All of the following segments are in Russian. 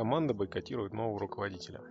команда бойкотирует нового руководителя.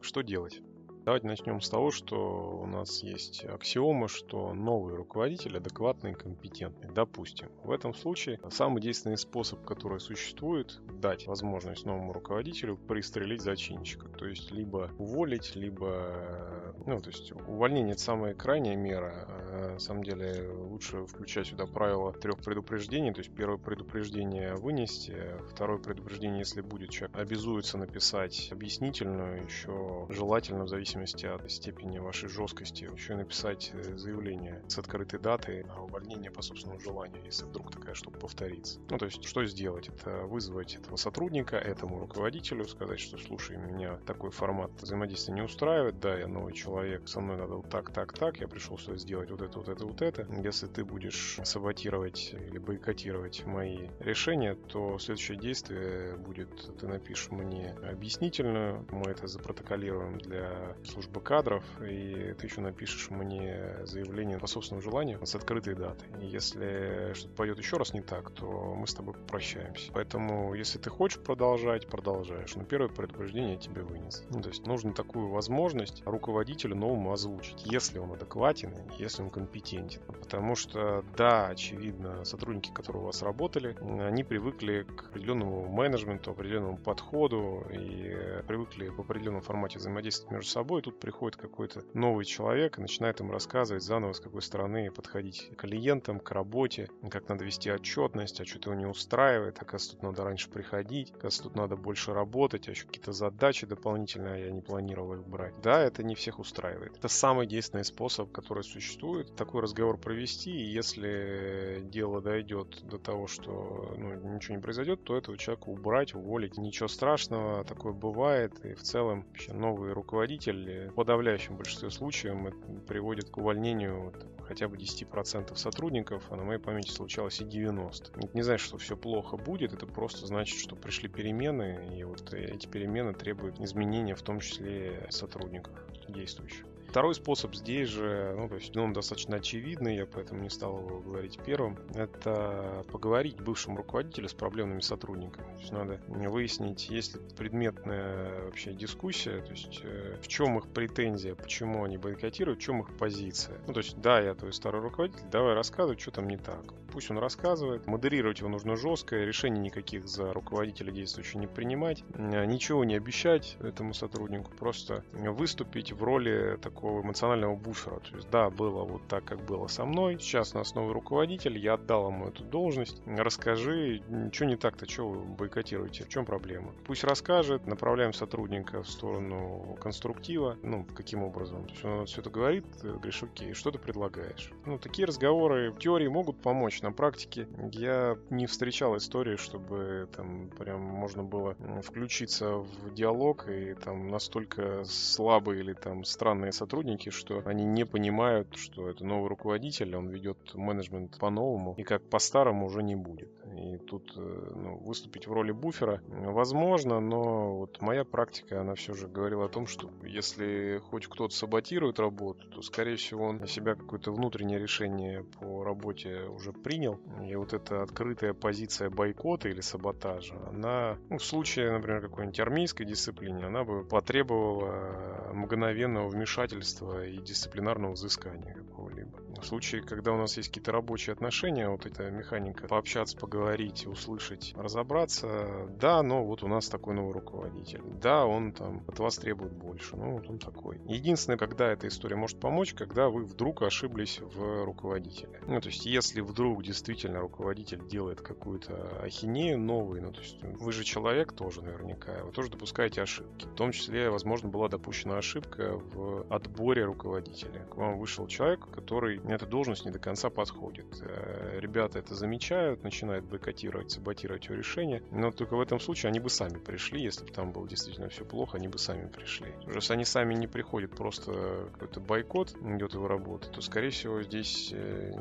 Что делать? Давайте начнем с того, что у нас есть аксиома, что новый руководитель адекватный и компетентный. Допустим, в этом случае самый действенный способ, который существует, дать возможность новому руководителю пристрелить зачинщика. То есть либо уволить, либо... Ну, то есть увольнение это самая крайняя мера. А, на самом деле лучше включать сюда правило трех предупреждений. То есть первое предупреждение вынести, второе предупреждение, если будет человек обязуется написать объяснительную, еще желательно в зависимости зависимости от степени вашей жесткости, еще написать э, заявление с открытой датой на увольнение по собственному желанию, если вдруг такая штука повторится. Ну, то есть, что сделать? Это вызвать этого сотрудника, этому руководителю, сказать, что, слушай, меня такой формат взаимодействия не устраивает, да, я новый человек, со мной надо вот так, так, так, я пришел сюда сделать вот это, вот это, вот это. Если ты будешь саботировать или бойкотировать мои решения, то следующее действие будет, ты напишешь мне объяснительную, мы это запротоколируем для службы кадров, и ты еще напишешь мне заявление по собственному желанию с открытой датой. И если что-то пойдет еще раз не так, то мы с тобой попрощаемся. Поэтому, если ты хочешь продолжать, продолжаешь. Но первое предупреждение тебе вынес. Ну, то есть нужно такую возможность руководителю новому озвучить, если он адекватен, если он компетентен. Потому что, да, очевидно, сотрудники, которые у вас работали, они привыкли к определенному менеджменту, определенному подходу и привыкли в определенном формате взаимодействовать между собой собой, тут приходит какой-то новый человек и начинает им рассказывать заново, с какой стороны подходить к клиентам, к работе, как надо вести отчетность, а что-то его не устраивает, оказывается, тут надо раньше приходить, оказывается, тут надо больше работать, а еще какие-то задачи дополнительные, а я не планировал их брать. Да, это не всех устраивает. Это самый действенный способ, который существует, такой разговор провести, и если дело дойдет до того, что ну, ничего не произойдет, то этого человека убрать, уволить. Ничего страшного, такое бывает, и в целом вообще новый руководитель или в подавляющем большинстве случаев это приводит к увольнению вот, хотя бы 10% сотрудников, а на моей памяти случалось и 90%. Это не значит, что все плохо будет, это просто значит, что пришли перемены, и вот эти перемены требуют изменения, в том числе сотрудников действующих. Второй способ здесь же, ну, то есть он достаточно очевидный, я поэтому не стал его говорить первым, это поговорить бывшему руководителю с проблемными сотрудниками. То есть надо выяснить, есть ли предметная вообще дискуссия, то есть э, в чем их претензия, почему они бойкотируют, в чем их позиция. Ну, то есть, да, я твой старый руководитель, давай рассказывай, что там не так. Пусть он рассказывает. Модерировать его нужно жестко, решений никаких за руководителя действующего не принимать, ничего не обещать этому сотруднику, просто выступить в роли такого такого эмоционального буфера. То есть, да, было вот так, как было со мной. Сейчас у нас новый руководитель, я отдал ему эту должность. Расскажи, что не так-то, что вы бойкотируете, в чем проблема? Пусть расскажет, направляем сотрудника в сторону конструктива. Ну, каким образом? То есть он все это говорит, говоришь, окей, что ты предлагаешь? Ну, такие разговоры в теории могут помочь, на практике я не встречал истории, чтобы там прям можно было включиться в диалог и там настолько слабые или там странные сотрудники сотрудники, что они не понимают, что это новый руководитель, он ведет менеджмент по-новому, и как по-старому уже не будет. И тут э, ну, выступить в роли буфера возможно, но вот моя практика, она все же говорила о том, что если хоть кто-то саботирует работу, то, скорее всего, он на себя какое-то внутреннее решение по работе уже принял. И вот эта открытая позиция бойкота или саботажа, она, ну, в случае, например, какой-нибудь армейской дисциплины, она бы потребовала мгновенного вмешательства вмешательства и дисциплинарного взыскания какого-либо. В случае, когда у нас есть какие-то рабочие отношения, вот эта механика пообщаться, поговорить, услышать, разобраться, да, но вот у нас такой новый руководитель, да, он там от вас требует больше, ну вот он такой. Единственное, когда эта история может помочь, когда вы вдруг ошиблись в руководителе. Ну, то есть, если вдруг действительно руководитель делает какую-то ахинею новую, ну, то есть, вы же человек тоже наверняка, вы тоже допускаете ошибки. В том числе, возможно, была допущена ошибка в отборе руководителя. К вам вышел человек, который эта должность не до конца подходит. Э, ребята это замечают, начинают бойкотировать, саботировать его решение, но только в этом случае они бы сами пришли, если бы там было действительно все плохо, они бы сами пришли. Уже если они сами не приходят, просто какой-то бойкот идет его работы, то, скорее всего, здесь э,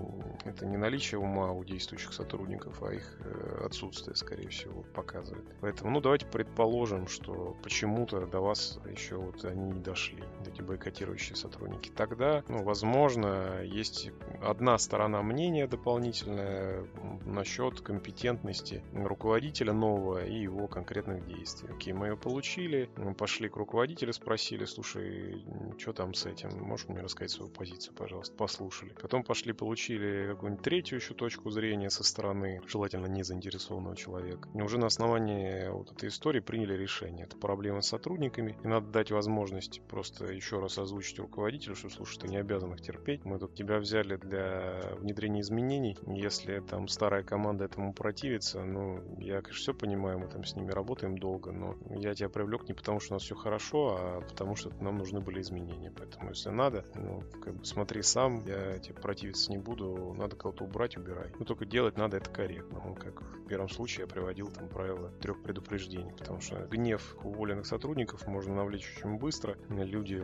это не наличие ума у действующих сотрудников, а их э, отсутствие, скорее всего, показывает. Поэтому, ну, давайте предположим, что почему-то до вас еще вот они не дошли, эти бойкотирующие сотрудники. Тогда, ну, возможно, есть есть одна сторона мнения дополнительная насчет компетентности руководителя нового и его конкретных действий. Окей, мы ее получили, мы пошли к руководителю, спросили, слушай, что там с этим? Можешь мне рассказать свою позицию, пожалуйста? Послушали. Потом пошли, получили какую-нибудь третью еще точку зрения со стороны, желательно не заинтересованного человека. И уже на основании вот этой истории приняли решение. Это проблема с сотрудниками, и надо дать возможность просто еще раз озвучить руководителю, что, слушай, ты не обязан их терпеть. Мы тут тебя взяли для внедрения изменений. Если там старая команда этому противится, ну, я, конечно, все понимаю, мы там с ними работаем долго, но я тебя привлек не потому, что у нас все хорошо, а потому что нам нужны были изменения. Поэтому, если надо, ну, как бы смотри сам, я тебе противиться не буду, надо кого-то убрать, убирай. Но только делать надо это корректно. Ну, как в первом случае я приводил там правило трех предупреждений, потому что гнев уволенных сотрудников можно навлечь очень быстро. Люди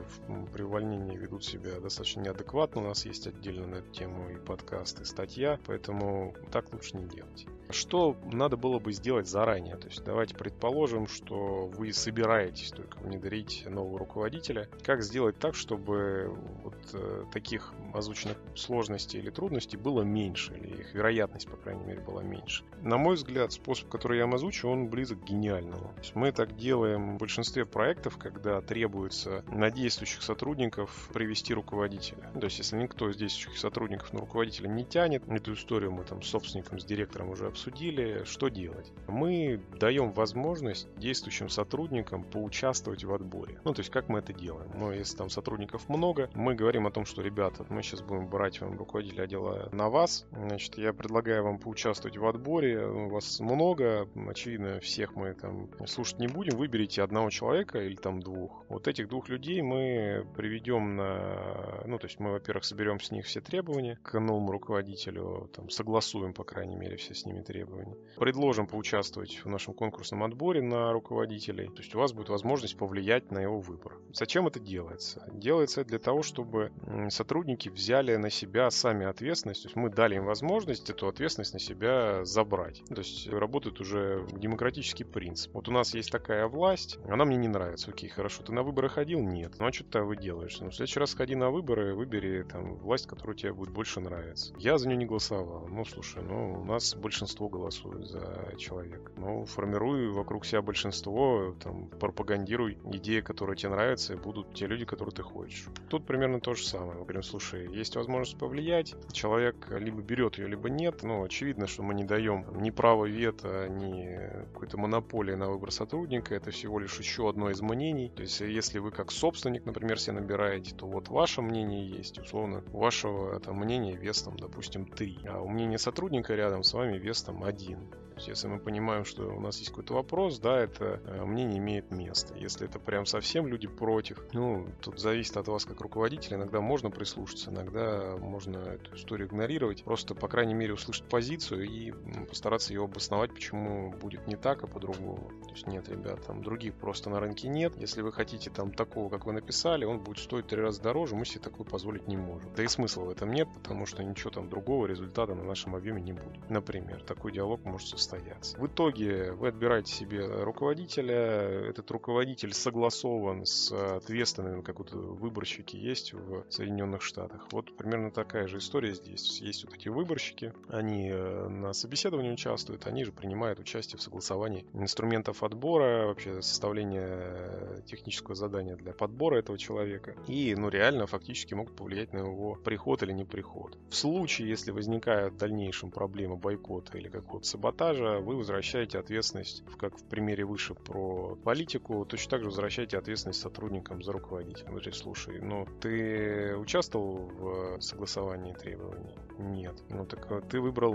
при увольнении ведут себя достаточно неадекватно. У нас есть отдельно на эту тему и подкаст, и статья, поэтому так лучше не делать. Что надо было бы сделать заранее? То есть давайте предположим, что вы собираетесь только внедрить нового руководителя. Как сделать так, чтобы вот э, таких озвученных сложностей или трудностей было меньше, или их вероятность, по крайней мере, была меньше? На мой взгляд, способ, который я вам озвучу, он близок к гениальному. Мы так делаем в большинстве проектов, когда требуется на действующих сотрудников привести руководителя. То есть если никто из действующих сотрудников на руководителя не тянет, эту историю мы там с собственником, с директором уже обсудили, что делать? Мы даем возможность действующим сотрудникам поучаствовать в отборе. Ну, то есть, как мы это делаем? Мы, если там сотрудников много, мы говорим о том, что, ребята, мы сейчас будем брать вам руководителя отдела на вас. Значит, я предлагаю вам поучаствовать в отборе. У вас много, очевидно, всех мы там слушать не будем. Выберите одного человека или там двух. Вот этих двух людей мы приведем на... Ну, то есть мы, во-первых, соберем с них все требования к новому руководителю, там, согласуем, по крайней мере, все с ними требования. Предложим поучаствовать в нашем конкурсном отборе на руководителей. То есть у вас будет возможность повлиять на его выбор. Зачем это делается? Делается для того, чтобы сотрудники взяли на себя сами ответственность. То есть мы дали им возможность эту ответственность на себя забрать. То есть работает уже демократический принцип. Вот у нас есть такая власть, она мне не нравится. Окей, хорошо, ты на выборы ходил? Нет. Ну а что ты вы делаешь? Ну, в следующий раз ходи на выборы, выбери там власть, которая тебе будет больше нравиться. Я за нее не голосовал. Ну, слушай, ну, у нас большинство голосует за человека. Ну, формируй вокруг себя большинство, там, пропагандируй идеи, которые тебе нравятся, и будут те люди, которые ты хочешь. Тут примерно то же самое. Мы говорим, слушай, есть возможность повлиять, человек либо берет ее, либо нет. Ну, очевидно, что мы не даем ни права вето, ни какой-то монополии на выбор сотрудника. Это всего лишь еще одно из мнений. То есть, если вы как собственник, например, себе набираете, то вот ваше мнение есть. Условно, у вашего там, мнения вес, там, допустим, 3. А у мнения сотрудника рядом с вами вес там 1 есть, если мы понимаем, что у нас есть какой-то вопрос, да, это э, мнение имеет место. Если это прям совсем люди против, ну, тут зависит от вас как руководителя. Иногда можно прислушаться, иногда можно эту историю игнорировать. Просто, по крайней мере, услышать позицию и постараться ее обосновать, почему будет не так, а по-другому. То есть нет, ребят, там других просто на рынке нет. Если вы хотите там такого, как вы написали, он будет стоить три раза дороже, мы себе такое позволить не можем. Да и смысла в этом нет, потому что ничего там другого результата на нашем объеме не будет. Например, такой диалог может состояться. В итоге вы отбираете себе руководителя, этот руководитель согласован с ответственными, как вот выборщики есть в Соединенных Штатах. Вот примерно такая же история здесь. Есть вот эти выборщики, они э, на собеседовании участвуют, они же принимают участие в согласовании инструментов отбора, вообще составления технического задания для подбора этого человека. И, ну, реально, фактически могут повлиять на его приход или не приход. В случае, если возникают в дальнейшем проблемы бойкота или какого-то саботажа, арбитража вы возвращаете ответственность, как в примере выше про политику, точно так же возвращаете ответственность сотрудникам за руководителя. Говорит, слушай, ну ты участвовал в согласовании требований? Нет. Ну так э, ты выбрал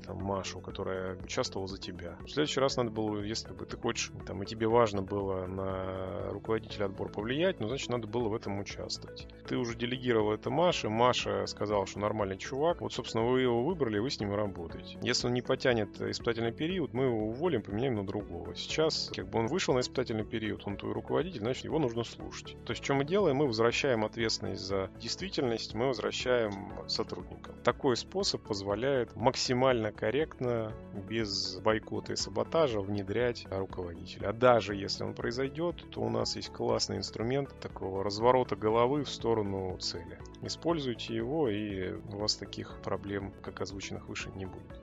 там, Машу, которая участвовала за тебя. В следующий раз надо было, если бы ты хочешь, там, и тебе важно было на руководителя отбора повлиять, ну, значит, надо было в этом участвовать. Ты уже делегировал это Маше, Маша сказала, что нормальный чувак, вот, собственно, вы его выбрали, вы с ним работаете. Если он не потянет испытать испытательный период, мы его уволим, поменяем на другого. Сейчас, как бы он вышел на испытательный период, он твой руководитель, значит, его нужно слушать. То есть, что мы делаем? Мы возвращаем ответственность за действительность, мы возвращаем сотрудникам. Такой способ позволяет максимально корректно, без бойкота и саботажа внедрять руководителя. А даже если он произойдет, то у нас есть классный инструмент такого разворота головы в сторону цели. Используйте его, и у вас таких проблем, как озвученных выше, не будет.